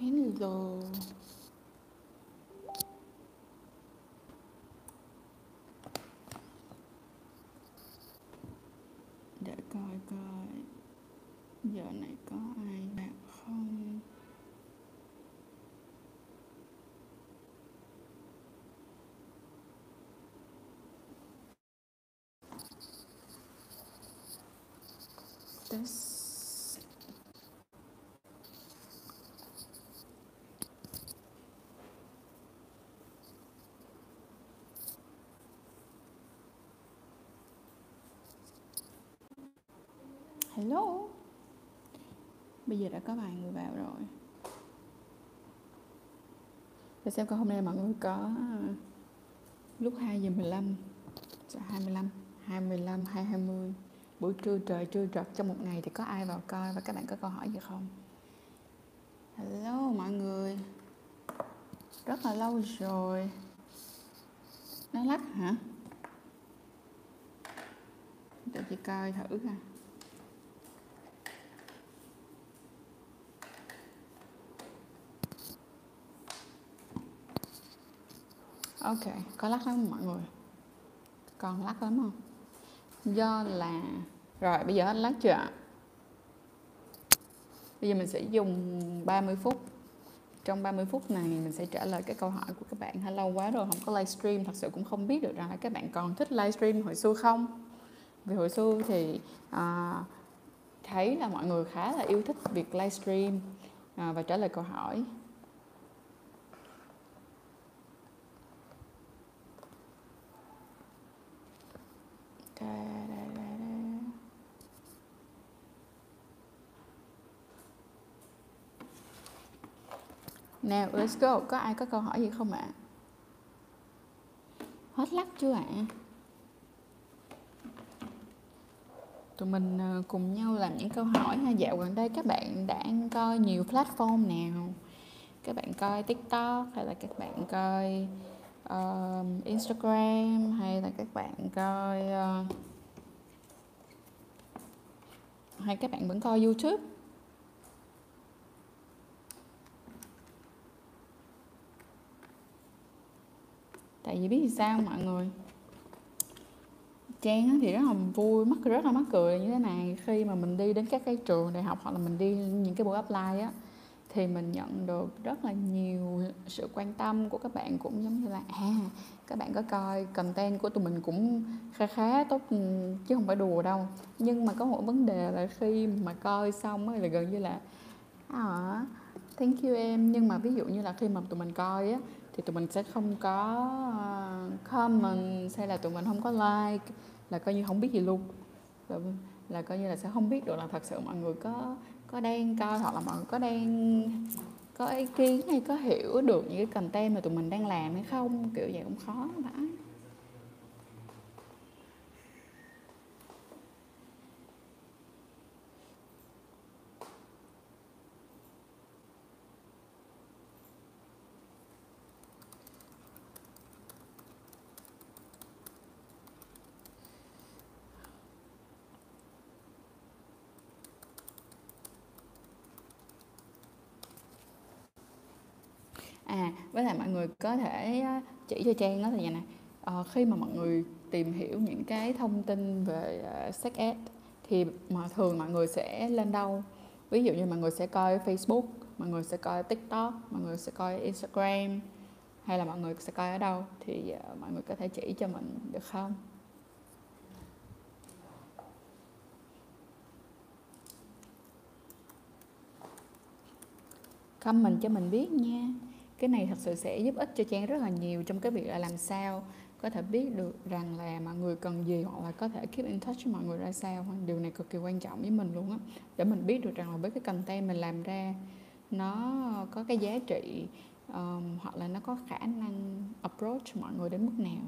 Hello. Để coi coi giờ này có ai bạn không? Test. Hello. Bây giờ đã có vài người vào rồi. Để xem coi hôm nay mọi người có ờ, lúc 2 giờ 15 dạ 25 25 20 buổi trưa trời trưa trật trong một ngày thì có ai vào coi và các bạn có câu hỏi gì không? Hello mọi người. Rất là lâu rồi. Nó lắc hả? Để chị coi thử ha ok có lắc lắm không mọi người? Còn lắc lắm không? Do là rồi bây giờ hết lắc chưa ạ? Bây giờ mình sẽ dùng 30 phút. Trong 30 phút này mình sẽ trả lời cái câu hỏi của các bạn. Hay lâu quá rồi không có livestream thật sự cũng không biết được rằng là các bạn còn thích livestream hồi xưa không? Vì hồi xưa thì à, thấy là mọi người khá là yêu thích việc livestream à, và trả lời câu hỏi. Nào, let's go. Có ai có câu hỏi gì không ạ? Hết lắc chưa ạ? Tụi mình ờ, cùng nhau làm những câu hỏi ha. Dạo gần đây các bạn đã coi nhiều platform nào? Các bạn coi TikTok hay là các bạn coi uh, Instagram hay là các bạn coi uh, hay các bạn vẫn coi YouTube? Tại vì biết thì sao mọi người? Trang thì rất là vui, mắc rất là mắc cười như thế này. Khi mà mình đi đến các cái trường đại học hoặc là mình đi những cái buổi apply á thì mình nhận được rất là nhiều sự quan tâm của các bạn cũng giống như là à các bạn có coi content của tụi mình cũng khá khá tốt ừ, chứ không phải đùa đâu. Nhưng mà có một vấn đề là khi mà coi xong ấy là gần như là à, thank you em. Nhưng mà ví dụ như là khi mà tụi mình coi á thì tụi mình sẽ không có ờ, comment hay là tụi mình không có like là coi như không biết gì luôn. Là, là coi như là sẽ không biết được là thật sự mọi người có có đang coi hoặc là mọi người có đang có ý kiến hay có hiểu được những cái content mà tụi mình đang làm hay không. Kiểu vậy cũng khó phải à với lại mọi người có thể chỉ cho trang đó là vậy này à, ờ, khi mà mọi người tìm hiểu những cái thông tin về uh, sex ed thì mà thường mọi người sẽ lên đâu? Ví dụ như mọi người sẽ coi Facebook mọi người sẽ coi TikTok mọi người sẽ coi Instagram hay là mọi người sẽ coi ở đâu? Thì uh, mọi người có thể chỉ cho mình được không? Comment cho mình biết nha cái này thật sự sẽ giúp ích cho trang rất là nhiều trong cái việc là làm sao có thể biết được rằng là mọi người cần gì hoặc là có thể keep in touch với mọi người ra sao. Điều này cực kỳ quan trọng với mình luôn á để mình biết được rằng là với cái content mình làm ra nó có cái giá trị um, hoặc là nó có khả năng approach mọi người đến mức nào.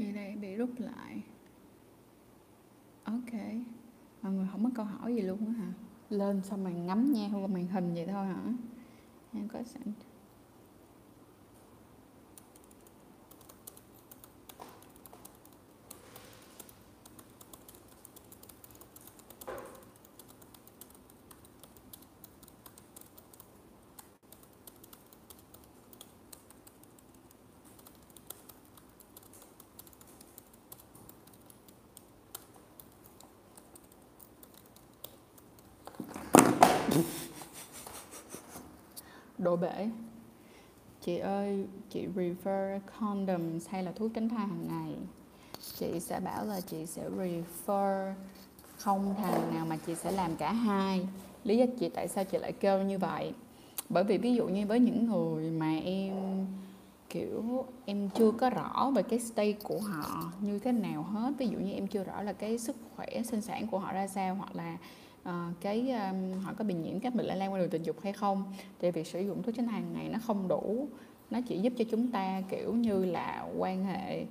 Vậy đây bị rút lại. Ok. Mọi người không có câu hỏi gì luôn á hả? Lên xong rồi ngắm nha qua màn hình vậy thôi hả? Em có sẵn đổ bể. Chị ơi, chị refer condoms hay là thuốc tránh thai hàng ngày. Chị sẽ bảo là chị sẽ refer không thằng nào mà chị sẽ làm cả hai. Lý do chị tại sao chị lại kêu như vậy? Bởi vì ví dụ như với những người mà em, kiểu, em chưa có rõ về cái state của họ như thế nào hết. Ví dụ như em chưa rõ là cái sức khỏe, sinh sản của họ ra sao, hoặc là uh, cái um, họ có bị nhiễm các bệnh lây lan qua đường tình dục hay không? Thì việc sử dụng thuốc tránh thai hàng ngày nó không đủ nó chỉ giúp cho chúng ta kiểu như là quan hệ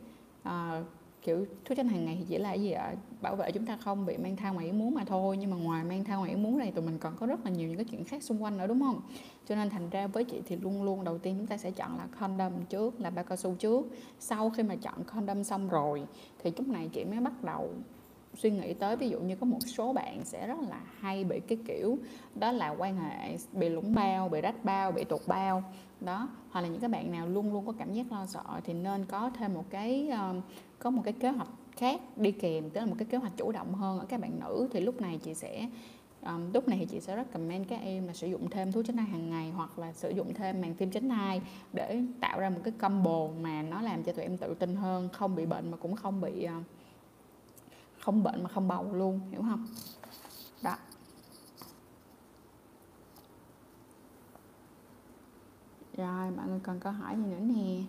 uh, kiểu thuốc tránh hàng ngày thì chỉ là gì ạ? Bảo vệ chúng ta không bị mang thai ngoài ý muốn mà thôi nhưng mà ngoài mang thai ngoài ý muốn này tụi mình còn có rất là nhiều những cái chuyện khác xung quanh nữa đúng không? Cho nên thành ra với chị thì luôn luôn đầu tiên chúng ta sẽ chọn là condom trước là bao cao su trước. Sau khi mà chọn condom xong rồi thì lúc này chị mới bắt đầu suy nghĩ tới ví dụ như có một số bạn sẽ rất là hay bị cái kiểu đó là quan hệ bị lũng bao bị rách bao bị tuột bao. Đó hoặc là những cái bạn nào luôn luôn có cảm giác lo sợ thì nên có thêm một cái ờ, có một cái kế hoạch khác đi kèm tức là một cái kế hoạch chủ động hơn ở các bạn nữ. Thì lúc này chị sẽ um, lúc này thì chị sẽ rất recommend các em là sử dụng thêm thuốc tránh thai hàng ngày hoặc là sử dụng thêm màng phim tránh thai để tạo ra một cái combo mà nó làm cho tụi em tự tin hơn không bị bệnh mà cũng không bị uh, không bệnh mà không bầu luôn, hiểu không? Đó. Rồi, mọi người cần câu hỏi gì nữa nè?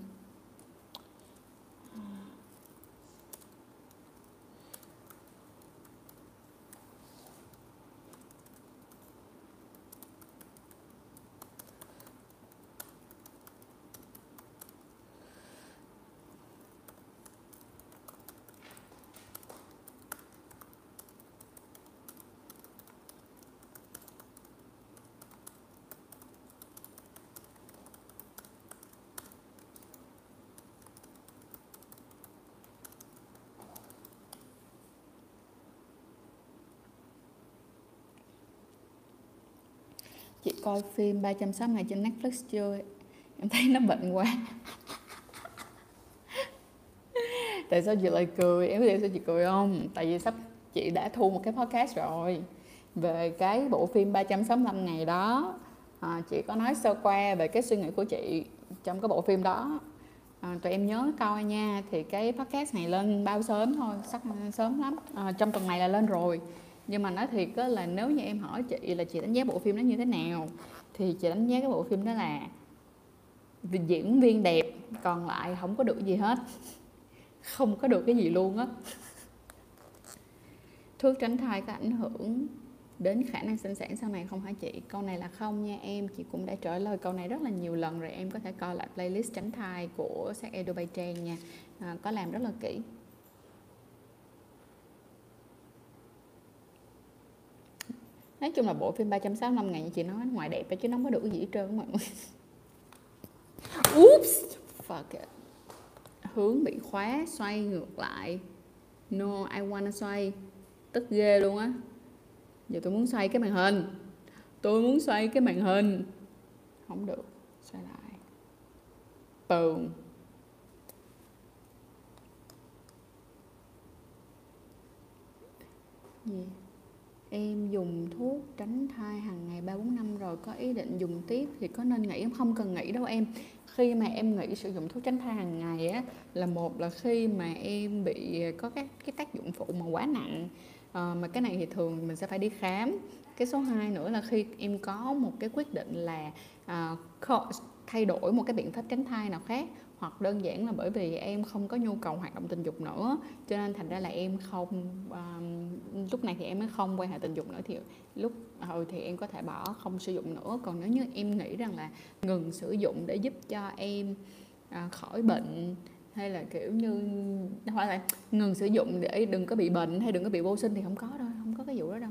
Chị coi phim 360 ngày trên Netflix chưa? Em thấy nó bệnh quá. Tại sao chị lại cười? Em biết sao chị cười không? Tại vì sắp chị đã thu một cái podcast rồi về cái bộ phim 365 ngày đó. À, chị có nói sơ qua về cái suy nghĩ của chị trong cái bộ phim đó. À, tụi em nhớ coi nha. Thì cái podcast này lên bao sớm thôi sắp sớm lắm. À, trong tuần này là lên rồi nhưng mà nói thiệt á là nếu như em hỏi chị là chị đánh giá bộ phim đó như thế nào thì chị đánh giá cái bộ phim đó là diễn viên đẹp còn lại không có được gì hết. Không có được cái gì luôn á. Thuốc tránh thai có ảnh hưởng đến khả năng sinh sản sau này không hả chị? Câu này là không nha em chị cũng đã trả lời câu này rất là nhiều lần rồi em có thể coi lại playlist tránh thai của sắc Edo Bay Trang nha. À, có làm rất là kỹ. Nói chung là bộ phim 365 ngày như chị nói ngoài đẹp chứ nó không có được gì hết trơn mọi người. Oops! Fuck it. Hướng bị khóa xoay ngược lại. No I wanna xoay. Tức ghê luôn á. Giờ tôi muốn xoay cái màn hình. Tôi muốn xoay cái màn hình. Không được. Xoay lại. Boom. Yeah em dùng thuốc tránh thai hàng ngày 3 4 năm rồi có ý định dùng tiếp thì có nên nghỉ em không cần nghỉ đâu em. Khi mà em nghỉ sử dụng thuốc tránh thai hàng ngày á là một là khi mà em bị à, có các cái tác dụng phụ mà quá nặng à, mà cái này thì thường mình sẽ phải đi khám. Cái số 2 nữa là khi em có một cái quyết định là à, thay đổi một cái biện pháp tránh thai nào khác hoặc đơn giản là bởi vì em không có nhu cầu hoạt động tình dục nữa cho nên thành ra là em không um, lúc này thì em mới không quan hệ tình dục nữa thì lúc ừ, thì em có thể bỏ không sử dụng nữa. Còn nếu như em nghĩ rằng là ngừng sử dụng để giúp cho em uh, khỏi bệnh hay là kiểu như hoặc là ngừng sử dụng để đừng có bị bệnh hay đừng có bị vô sinh thì không có đâu không có cái vụ đó đâu.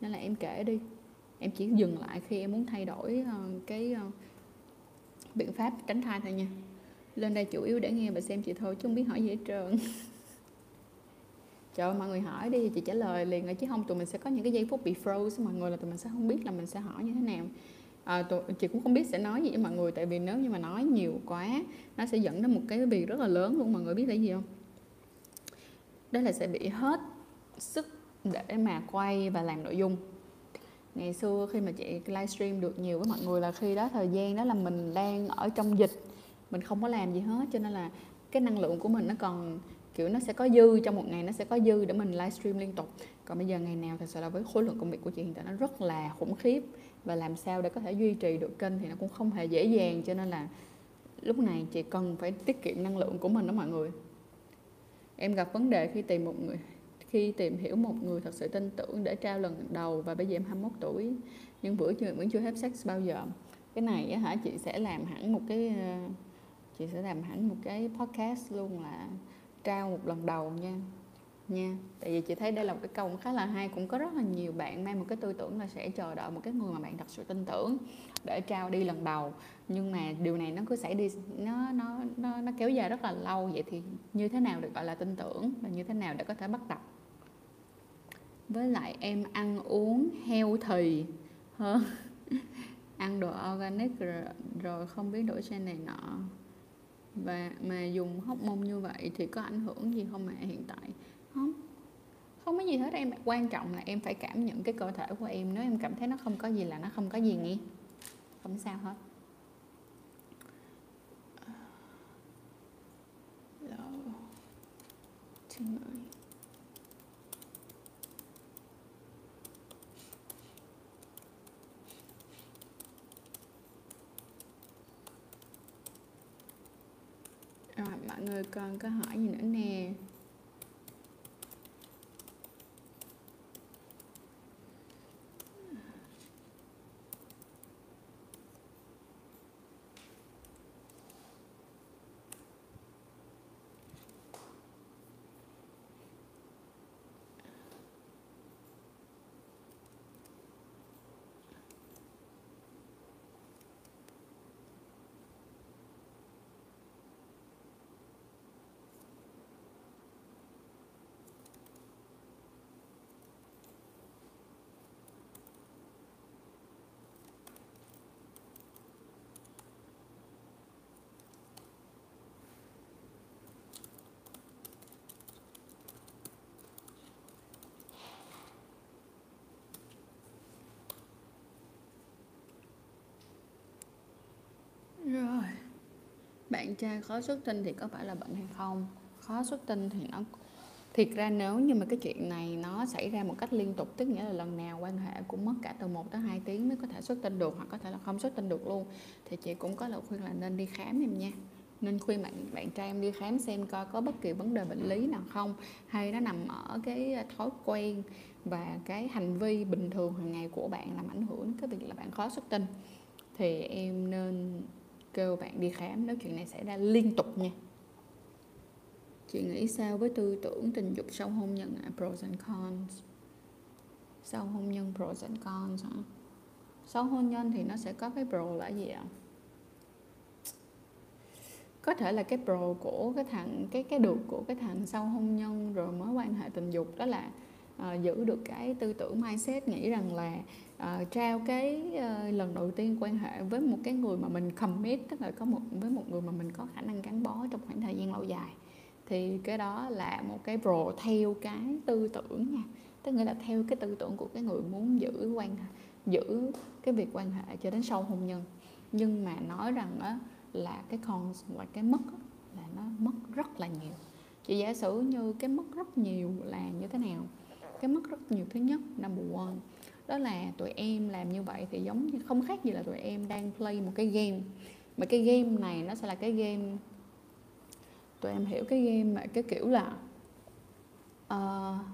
Nên là em kể đi. Em chỉ dừng lại khi em muốn thay đổi uh, cái uh, biện pháp tránh thai thôi nha lên đây chủ yếu để nghe và xem chị thôi chứ không biết hỏi gì hết trơn. Trời ơi, mọi người hỏi đi chị trả lời liền rồi chứ không tụi mình sẽ có những cái giây phút bị froze mọi người là tụi mình sẽ không biết là mình sẽ hỏi như thế nào. À, tụi, chị cũng không biết sẽ nói gì với mọi người tại vì nếu như mà nói nhiều quá nó sẽ dẫn đến một cái việc rất là lớn luôn mọi người biết là gì không? Đó là sẽ bị hết sức để mà quay và làm nội dung. Ngày xưa khi mà chị livestream được nhiều với mọi người là khi đó thời gian đó là mình đang ở trong dịch mình không có làm gì hết, cho nên là cái năng lượng của mình nó còn, kiểu, nó sẽ có dư, trong một ngày nó sẽ có dư để mình livestream liên tục. Còn bây giờ ngày nào thật sự là với khối lượng công việc của chị hiện tại nó rất là khủng khiếp, và làm sao để có thể duy trì được kênh thì nó cũng không hề dễ dàng, cho nên là lúc này chị cần phải tiết kiệm năng lượng của mình đó mọi người. Em gặp vấn đề khi tìm một người, khi tìm hiểu một người thật sự tin tưởng để trao lần đầu, và bây giờ em 21 tuổi, nhưng bữa chưa vẫn chưa hết sex bao giờ. Cái này hả, chị sẽ làm hẳn một cái ờ, chị sẽ làm hẳn một cái podcast luôn là trao một lần đầu nha. Nha. Tại vì chị thấy đây là một cái câu khá là hay cũng có rất là nhiều bạn mang một cái tư tưởng là sẽ chờ đợi một cái người mà bạn thật sự tin tưởng để trao đi lần đầu. Nhưng mà điều này nó cứ xảy đi nó nó nó nó kéo dài rất là lâu. Vậy thì như thế nào được gọi là tin tưởng và như thế nào để có thể bắt đầu với lại em ăn uống heo thì hơn ăn đồ organic rồi, rồi không biết đổi gen này nọ và mà dùng hóc môn như vậy thì có ảnh hưởng gì không mẹ hiện tại? Không. Không có gì hết em quan trọng là em phải cảm nhận cái cơ thể của em. Nếu em cảm thấy nó không có gì là nó không có gì nghe. Không sao hết. Rồi mọi người còn có hỏi gì nữa nè Rồi. Bạn trai khó xuất tinh thì có phải là bệnh hay không? Khó xuất tinh thì nó, thiệt ra nếu như mà cái chuyện này nó xảy ra một cách liên tục, tức nghĩa là lần nào quan hệ cũng mất cả từ 1 tới 2 tiếng mới có thể xuất tinh được hoặc có thể là không xuất tinh được luôn, thì chị cũng có lời khuyên là nên đi khám em nha nên khuyên bạn bạn trai em đi khám xem coi có bất kỳ vấn đề bệnh lý nào không, hay nó nằm ở cái thói quen và cái hành vi bình thường hàng ngày của bạn làm ảnh hưởng cái việc là bạn khó xuất tinh thì em nên kêu bạn đi khám nếu chuyện này xảy ra liên tục nha. Chị nghĩ sao với tư tưởng tình dục sau hôn nhân à, pros and cons. Sau hôn nhân pros and cons hả? Sau hôn nhân thì nó sẽ có cái pro là gì ạ? Có thể là cái pro của cái thằng cái cái được của cái thằng sau hôn nhân rồi mới quan hệ tình dục. Đó là uh, giữ được cái tư tưởng mindset nghĩ rằng là uh, trao cái uh, lần đầu tiên quan hệ với một cái người mà mình commit tức là có một với một người mà mình có khả năng gắn bó trong khoảng thời gian lâu dài. Thì cái đó là một cái pro theo cái tư tưởng nha. Tức nghĩa là theo cái tư tưởng của cái người muốn giữ quan hệ giữ cái việc quan hệ cho đến sau hôn nhân. Nhưng mà nói rằng á là cái con và cái mất là nó mất rất là nhiều. Chị giả sử như cái mất rất nhiều là như thế nào? Cái mất rất nhiều thứ nhất number one đó là tụi em làm như vậy thì giống như không khác gì là tụi em đang play một cái game. Mà cái game này nó sẽ là cái game tụi em hiểu cái game mà cái kiểu là uh,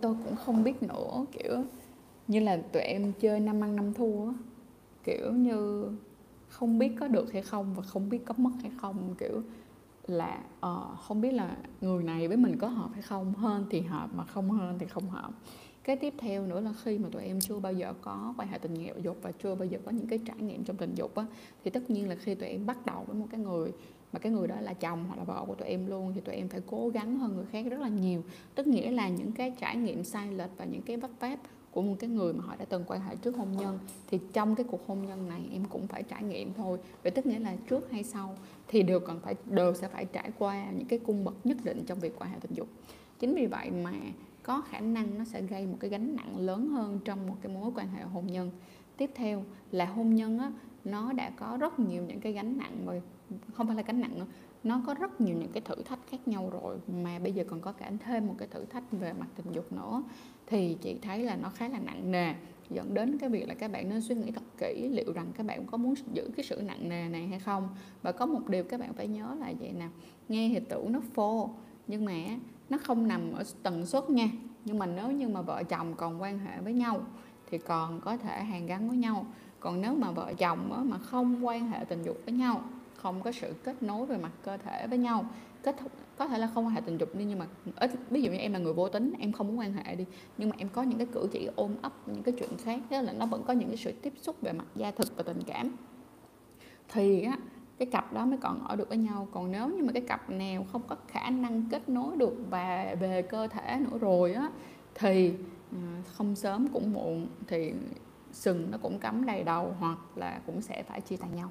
tôi cũng không biết nữa kiểu như là tụi em chơi năm ăn năm thua kiểu như không biết có được hay không và không biết có mất hay không kiểu là uh, không biết là người này với mình có hợp hay không hơn thì hợp mà không hơn thì không hợp. Cái tiếp theo nữa là khi mà tụi em chưa bao giờ có quan hệ tình dục và chưa bao giờ có những cái trải nghiệm trong tình dục á thì tất nhiên là khi tụi em bắt đầu với một cái người mà cái người đó là chồng hoặc là vợ của tụi em luôn thì tụi em phải cố gắng hơn người khác rất là nhiều. Tức nghĩa là những cái trải nghiệm sai lệch và những cái vấp váp của một cái người mà họ đã từng quan hệ trước hôn nhân. Thì trong cái cuộc hôn nhân này em cũng phải trải nghiệm thôi. Vậy tức nghĩa là trước hay sau thì đều cần phải, đều sẽ phải trải qua những cái cung bậc nhất định trong việc quan hệ tình dục. Chính vì vậy mà có khả năng nó sẽ gây một cái gánh nặng lớn hơn trong một cái mối quan hệ hôn nhân. Tiếp theo là hôn nhân á, nó đã có rất nhiều những cái gánh nặng rồi không phải là gánh nặng nữa, nó có rất nhiều những cái thử thách khác nhau rồi mà bây giờ còn có cả thêm một cái thử thách về mặt tình dục nữa thì chị thấy là nó khá là nặng nề, dẫn đến cái việc là các bạn nên suy nghĩ thật kỹ liệu rằng các bạn có muốn giữ cái sự nặng nề này hay không. Và có một điều các bạn phải nhớ là vậy nè, nghe thì tưởng nó phô, nhưng mà nó không nằm ở tần suất nha. Nhưng mà nếu như mà vợ chồng còn quan hệ với nhau, thì còn có thể hàn gắn với nhau. Còn nếu mà vợ chồng mà không quan hệ tình dục với nhau, không có sự kết nối về mặt cơ thể với nhau, kết thúc có thể là không quan hệ tình dục đi, nhưng mà ít, ví dụ như em là người vô tính, em không muốn quan hệ đi. Nhưng mà em có những cái cử chỉ ôm ấp, những cái chuyện khác đó là nó vẫn có những cái sự tiếp xúc về mặt gia thực và tình cảm. Thì á, cái cặp đó mới còn ở được với nhau. Còn nếu như mà cái cặp nào không có khả năng kết nối được và về cơ thể nữa rồi á, thì ờ, không sớm cũng muộn, thì sừng nó cũng cắm đầy đầu hoặc là cũng sẽ phải chia tay nhau.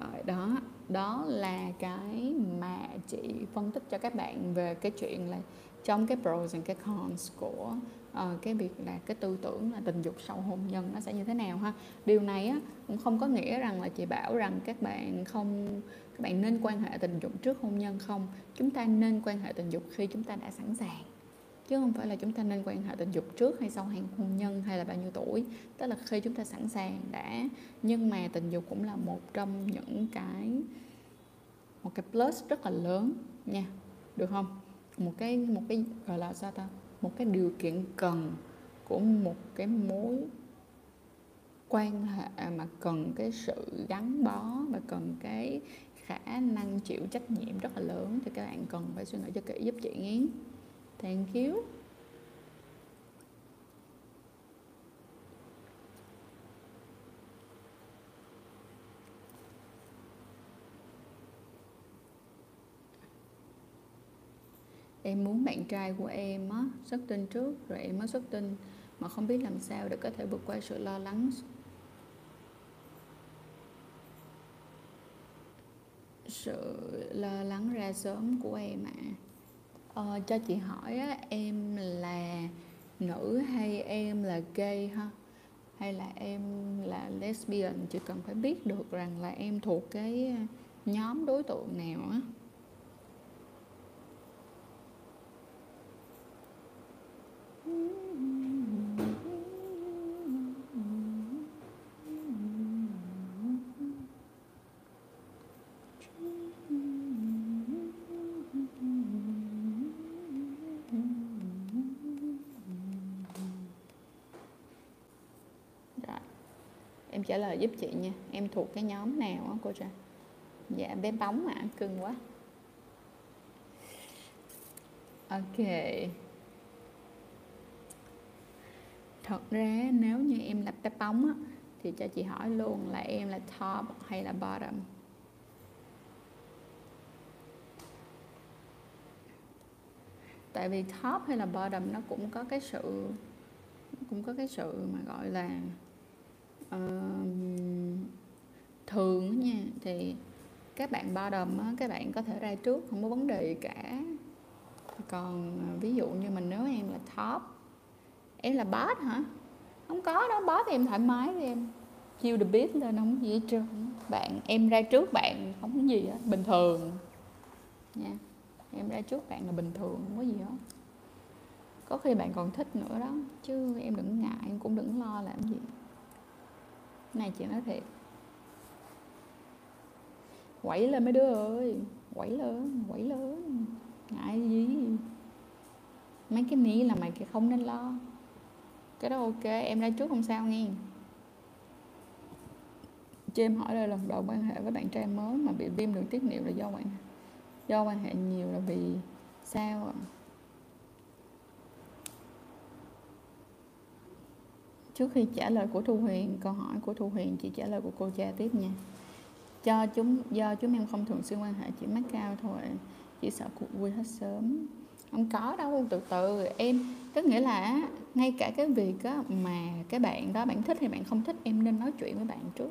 Rồi đó. Đó là cái mà chị phân tích cho các bạn về cái chuyện là trong cái pros and cái cons của uh, cái việc là cái tư tưởng là tình dục sau hôn nhân nó sẽ như thế nào ha. Điều này á cũng không có nghĩa rằng là chị bảo rằng các bạn không các bạn nên quan hệ tình dục trước hôn nhân không. Chúng ta nên quan hệ tình dục khi chúng ta đã sẵn sàng chứ không phải là chúng ta nên quan hệ tình dục trước hay sau hàng hôn nhân hay là bao nhiêu tuổi. Tức là khi chúng ta sẵn sàng đã. Nhưng mà tình dục cũng là một trong những cái, một cái plus rất là lớn nha. Được không? Một cái một cái gọi là sao ta? Một cái điều kiện cần của một cái mối quan hệ mà cần cái sự gắn bó và cần cái khả năng chịu trách nhiệm rất là lớn thì các bạn cần phải suy nghĩ cho kỹ, giúp chị nhé thank you. Em muốn bạn trai của em á, xuất tinh trước, rồi em mới xuất tinh. Mà không biết làm sao để có thể vượt qua sự lo lắng. Sự lo lắng ra sớm của em ạ. à ờ, cho chị hỏi á, em là nữ hay em là gay ha? Hay là em là lesbian? Chỉ cần phải biết được rằng là em thuộc cái nhóm đối tượng nào á. Em trả lời giúp chị nha. Em thuộc cái nhóm nào á cô trang? Dạ bé bóng ạ à, cưng quá. Ok. Thật ra nếu như em là bé bóng á thì cho chị hỏi luôn là em là top hay là bottom? Tại vì top hay là bottom nó cũng có cái sự cũng có cái sự mà gọi là uh, thường nha thì các bạn bottom á, các bạn có thể ra trước không có vấn đề gì cả. Còn à, ví dụ như mình nếu em là top em là boss hả? Không có đó boss thì em thoải mái với em. Chiêu the beat lên không gì hết trơn. Bạn em ra trước bạn không có gì hết bình thường. Nha em ra trước bạn là bình thường không có gì hết. Có khi bạn còn thích nữa đó chứ em đừng ngại em cũng đừng lo làm gì này chị nói thiệt. Quẩy lên mấy đứa ơi, quẩy lên quẩy lên. Ngại gì? Mấy cái này là mày không nên lo. Cái đó ok, em ra trước không sao nghe. Cho em hỏi là lần đầu quan hệ với bạn trai mới mà bị viêm đường tiết niệu là do quan do quan hệ nhiều là vì sao ạ? Trước khi trả lời của thu huyền câu hỏi của thu huyền chị trả lời của cô cha tiếp nha. Cho chúng do chúng em không thường xuyên quan hệ chỉ mắc cao thôi. Chỉ sợ cuộc vui hết sớm. Không có đâu từ từ. Em có nghĩa là ngay cả cái việc á, mà cái bạn đó bạn thích hay bạn không thích em nên nói chuyện với bạn trước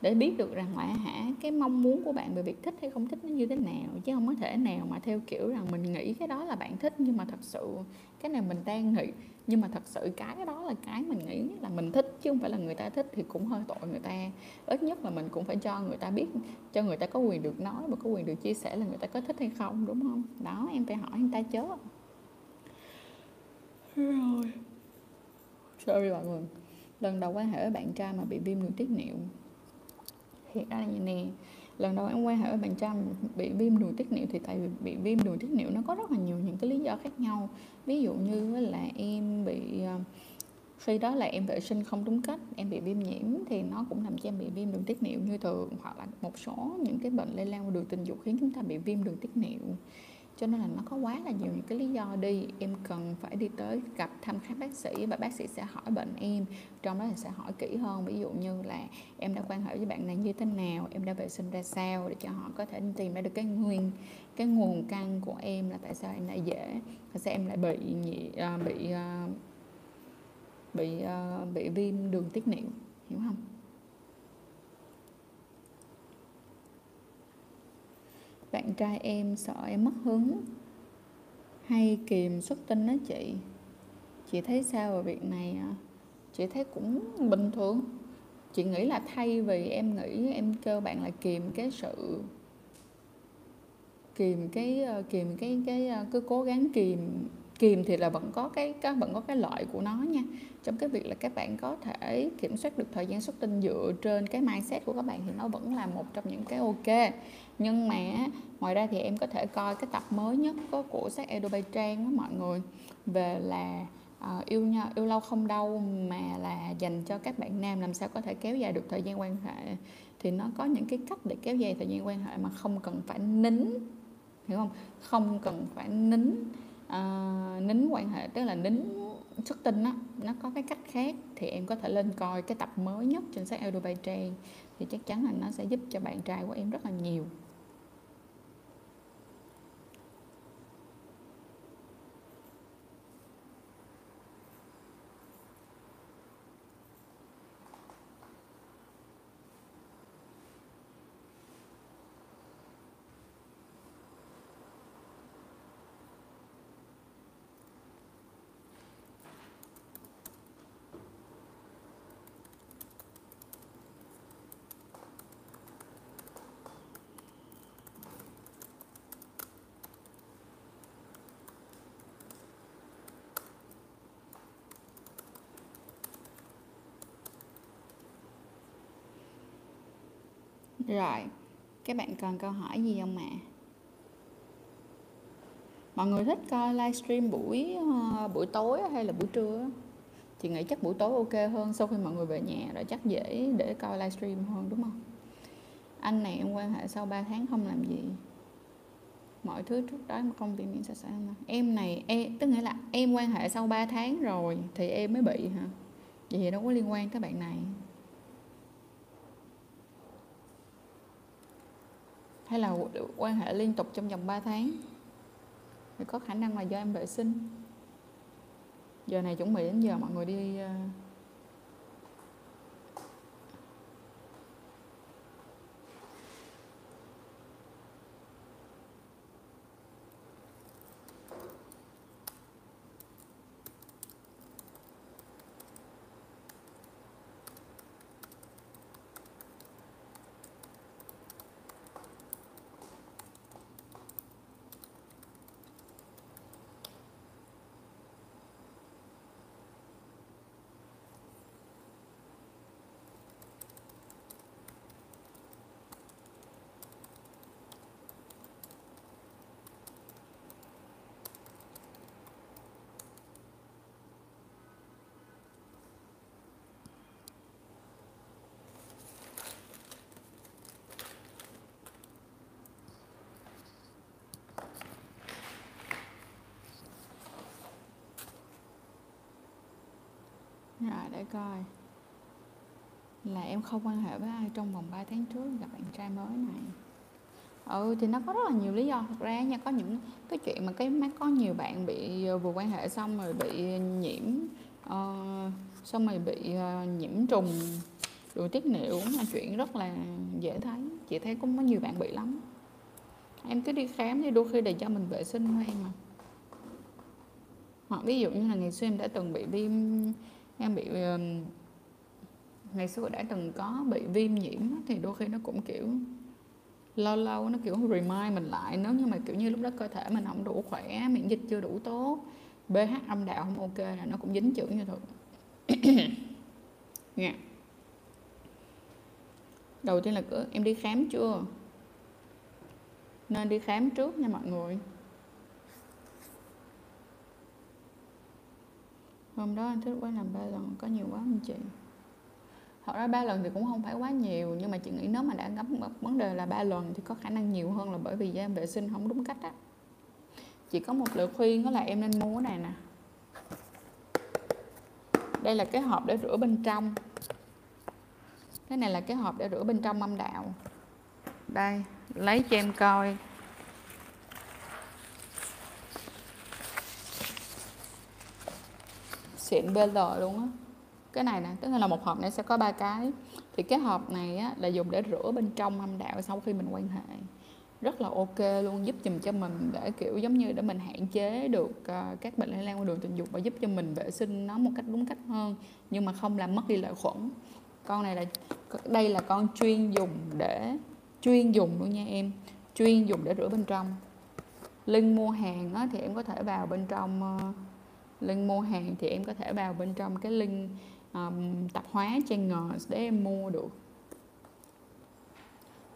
để biết được rằng là, hả, cái mong muốn của bạn về việc thích hay không thích nó như thế nào, chứ không có thể nào mà theo kiểu rằng mình nghĩ cái đó là bạn thích, nhưng mà thật sự cái này mình đang nghĩ, nhưng mà thật sự cái đó là cái mình nghĩ là mình thích, chứ không phải là người ta thích thì cũng hơi tội người ta. Ít nhất là mình cũng phải cho người ta biết, cho người ta có quyền được nói và có quyền được chia sẻ là người ta có thích hay không, đúng không? Đó, em phải hỏi người ta chớ. Rồi sorry mọi người. Lần đầu quan hệ với bạn trai mà bị viêm đường tiết niệu hiện ra là như nè. Lần đầu em quan hệ với bạn trai bị viêm đường tiết niệu thì tại vì bị viêm đường tiết niệu nó có rất là nhiều những cái lý do khác nhau. Ví dụ như là em bị ờ, khi đó là em vệ sinh không đúng cách, em bị viêm nhiễm thì nó cũng làm cho em bị viêm đường tiết niệu như thường, hoặc là một số những cái bệnh lây lan qua đường tình dục khiến chúng ta bị viêm đường tiết niệu cho nên là nó có quá là nhiều những cái lý do đi. Em cần phải đi tới gặp thăm khám bác sĩ và bác sĩ sẽ hỏi bệnh em. Trong đó là sẽ hỏi kỹ hơn. Ví dụ như là em đã quan hệ với bạn này như thế nào em đã vệ sinh ra sao để cho họ có thể tìm ra được cái nguyên cái nguồn căn của em là tại sao em lại dễ tại sao em lại bị nhị, uh, bị uh, bị uh, bị viêm đường tiết niệu. Hiểu không? Bạn trai em sợ em mất hứng. Hay kìm xuất tinh đó chị. Chị thấy sao về việc này à? chị thấy cũng bình thường. Chị nghĩ là thay vì em nghĩ em kêu bạn là kìm cái sự, kìm cái ờ, kìm cái cái ờ, cứ cố gắng kìm kìm thì là vẫn có cái, cái vẫn có cái lợi của nó nha. Trong cái việc là các bạn có thể kiểm soát được thời gian xuất tinh dựa trên cái mindset của các bạn thì nó vẫn là một trong những cái ok. Nhưng mà ngoài ra thì em có thể coi cái tập mới nhất có của sách Edo Bay Trang đó mọi người về là uh, yêu nhau yêu lâu không đâu mà là dành cho các bạn nam làm sao có thể kéo dài được thời gian quan hệ. Thì nó có những cái cách để kéo dài thời gian quan hệ mà không cần phải nín hiểu không? Không cần phải nín uh, nín quan hệ tức là nín xuất tinh á nó có cái cách khác thì em có thể lên coi cái tập mới nhất trên sách Eldo Bay Trang thì chắc chắn là nó sẽ giúp cho bạn trai của em rất là nhiều. Rồi, các bạn còn câu hỏi gì không ạ? Mọi người thích coi livestream buổi uh, buổi tối hay là buổi trưa? Chị nghĩ chắc buổi tối ok hơn sau khi mọi người về nhà rồi chắc dễ để coi livestream hơn đúng không? Anh này em quan hệ sau 3 tháng không làm gì mọi thứ trước đó mà công việc miễn sao mà. em này em tức nghĩa là em quan hệ sau 3 tháng rồi thì em mới bị hả vậy thì đâu có liên quan tới bạn này hay là quan hệ liên tục trong vòng 3 tháng? Thì có khả năng là do em vệ sinh. Giờ này chuẩn bị đến giờ mọi người đi ờ, rồi để coi. Là em không quan hệ với ai trong vòng 3 tháng trước gặp bạn trai mới này. Ừ thì nó có rất là nhiều lý do. Thật ra nha có những cái chuyện mà cái mắt có nhiều bạn bị ờ, vừa quan hệ xong rồi bị nhiễm uh, xong rồi bị uh, nhiễm trùng đường tiết niệu là chuyện rất là dễ thấy. Chị thấy cũng có nhiều bạn bị lắm. Em cứ đi khám thì đôi khi để cho mình vệ sinh thôi em mà hoặc ví dụ như là ngày xưa em đã từng bị viêm em bị ngày xưa đã từng có bị viêm nhiễm thì đôi khi nó cũng, kiểu, lâu lâu nó, kiểu, remind mình lại nếu như mà, kiểu, như lúc đó cơ thể mình không đủ khỏe, miễn dịch chưa đủ tốt pH âm đạo không ok là nó cũng dính chữ như thường nha. Đầu tiên là cứ em đi khám chưa? Nên đi khám trước nha mọi người. Hôm đó anh thức quá làm ba lần, có nhiều quá anh chị. Thật ra ba lần thì cũng không phải quá nhiều, nhưng mà chị nghĩ nếu mà đã gặp vấn đề là ba lần thì có khả năng nhiều hơn là bởi vì da vệ sinh không đúng cách á. Chị có một lời khuyên đó là em nên mua cái này nè. Đây là cái hộp để rửa bên trong. Cái này là cái hộp để rửa bên trong âm đạo. Đây, lấy cho em coi. Xịn BL luôn á. Cái này nè tức là một hộp này sẽ có ba cái. Thì cái hộp này á, là dùng để rửa bên trong âm đạo sau khi mình quan hệ. Rất là ok luôn giúp chùm cho mình để kiểu giống như để mình hạn chế được uh, các bệnh lây lan qua đường tình dục và giúp cho mình vệ sinh nó một cách đúng cách hơn nhưng mà không làm mất đi lợi khuẩn. Con này là đây là con chuyên dùng để chuyên dùng luôn nha em chuyên dùng để rửa bên trong. Link mua hàng á, thì em có thể vào bên trong uh, link mua hàng thì em có thể vào bên trong cái link um, tạp hóa trang ngờ để em mua được.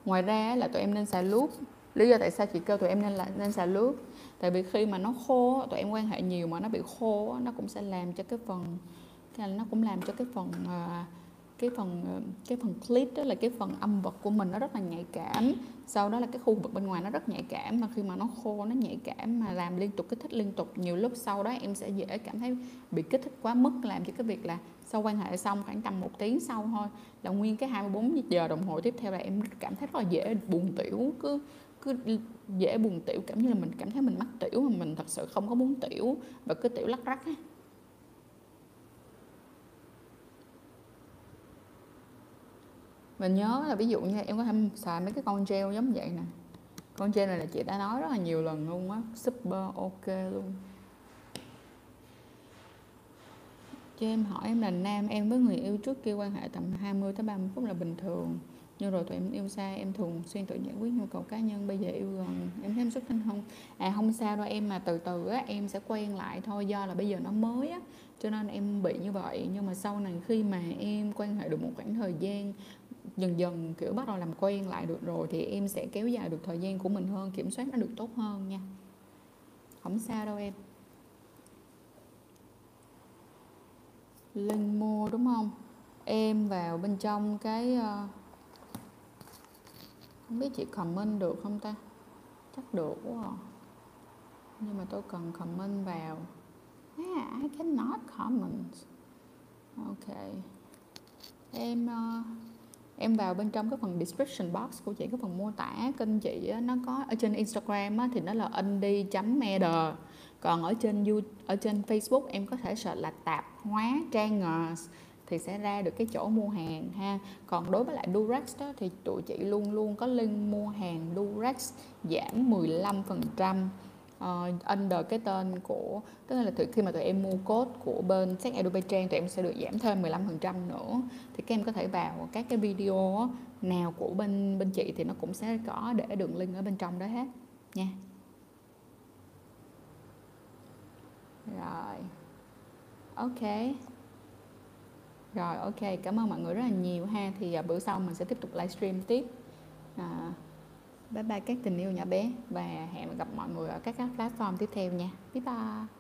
Ngoài ra là tụi em nên xài lướt lý do tại sao chị kêu tụi em nên là nên xài lướt tại vì khi mà nó khô tụi em quan hệ nhiều mà nó bị khô nó cũng sẽ làm cho cái phần cái là nó cũng làm cho cái phần uh, cái phần ờ, cái phần clit đó là cái phần âm vật của mình nó rất là nhạy cảm sau đó là cái khu vực bên ngoài nó rất nhạy cảm mà khi mà nó khô nó nhạy cảm mà làm liên tục, kích thích liên tục, nhiều lúc sau đó em sẽ dễ cảm thấy bị kích thích quá mức, làm cho cái việc là sau quan hệ xong khoảng tầm một tiếng sau thôi là nguyên cái 24 giờ đồng hồ tiếp theo là em cảm thấy rất là dễ buồn tiểu, cứ cứ dễ buồn tiểu, cảm như là mình cảm thấy mình mắc tiểu mà mình thật sự không có muốn tiểu và cứ tiểu lắc rắc ấy. Mình nhớ là ví dụ như em có thể xài mấy cái con gel giống vậy nè. Con gel này là chị đã nói rất là nhiều lần luôn á. Super ok luôn. Cho em hỏi em là nam em với người yêu trước kia quan hệ tầm 20 tới 30 phút là bình thường. Nhưng rồi tụi em yêu xa, em thường xuyên tự giải quyết nhu cầu cá nhân, bây giờ yêu gần, em thấy em xuất tinh không? À không sao đâu em, mà từ từ á, em sẽ quen lại thôi, do là bây giờ nó mới á. Cho nên em bị như vậy, nhưng mà sau này khi mà em quan hệ được một khoảng thời gian dần dần kiểu bắt đầu làm quen lại được rồi thì em sẽ kéo dài được thời gian của mình hơn kiểm soát nó được tốt hơn nha. Không sao đâu em. Linh mua đúng không? Em vào bên trong cái ờ, không biết chị comment được không ta? Chắc được quá à. nhưng mà tôi cần comment vào. Yeah, I cannot comment. Ok. Em uh, em vào bên trong cái phần description box của chị cái phần mô tả kênh chị á, nó có ở trên Instagram á, thì nó là indie.meder còn ở trên you, ở trên Facebook em có thể search là tạp hóa trang ngờ thì sẽ ra được cái chỗ mua hàng ha. Còn đối với lại Durex đó thì tụi chị luôn luôn có link mua hàng Durex giảm 15% uh, under cái tên của tức là khi mà tụi em mua code của bên sách Adobe Trang tụi em sẽ được giảm thêm 15% nữa. Thì các em có thể vào các cái video nào của bên bên chị thì nó cũng sẽ có để đường link ở bên trong đó hết nha. Rồi. Ok. Rồi ok cảm ơn mọi người rất là nhiều ha. Thì uh, bữa sau mình sẽ tiếp tục livestream tiếp. À, bye bye các tình yêu nhỏ bé và hẹn gặp mọi người ở các, các platform tiếp theo nha. Bye bye.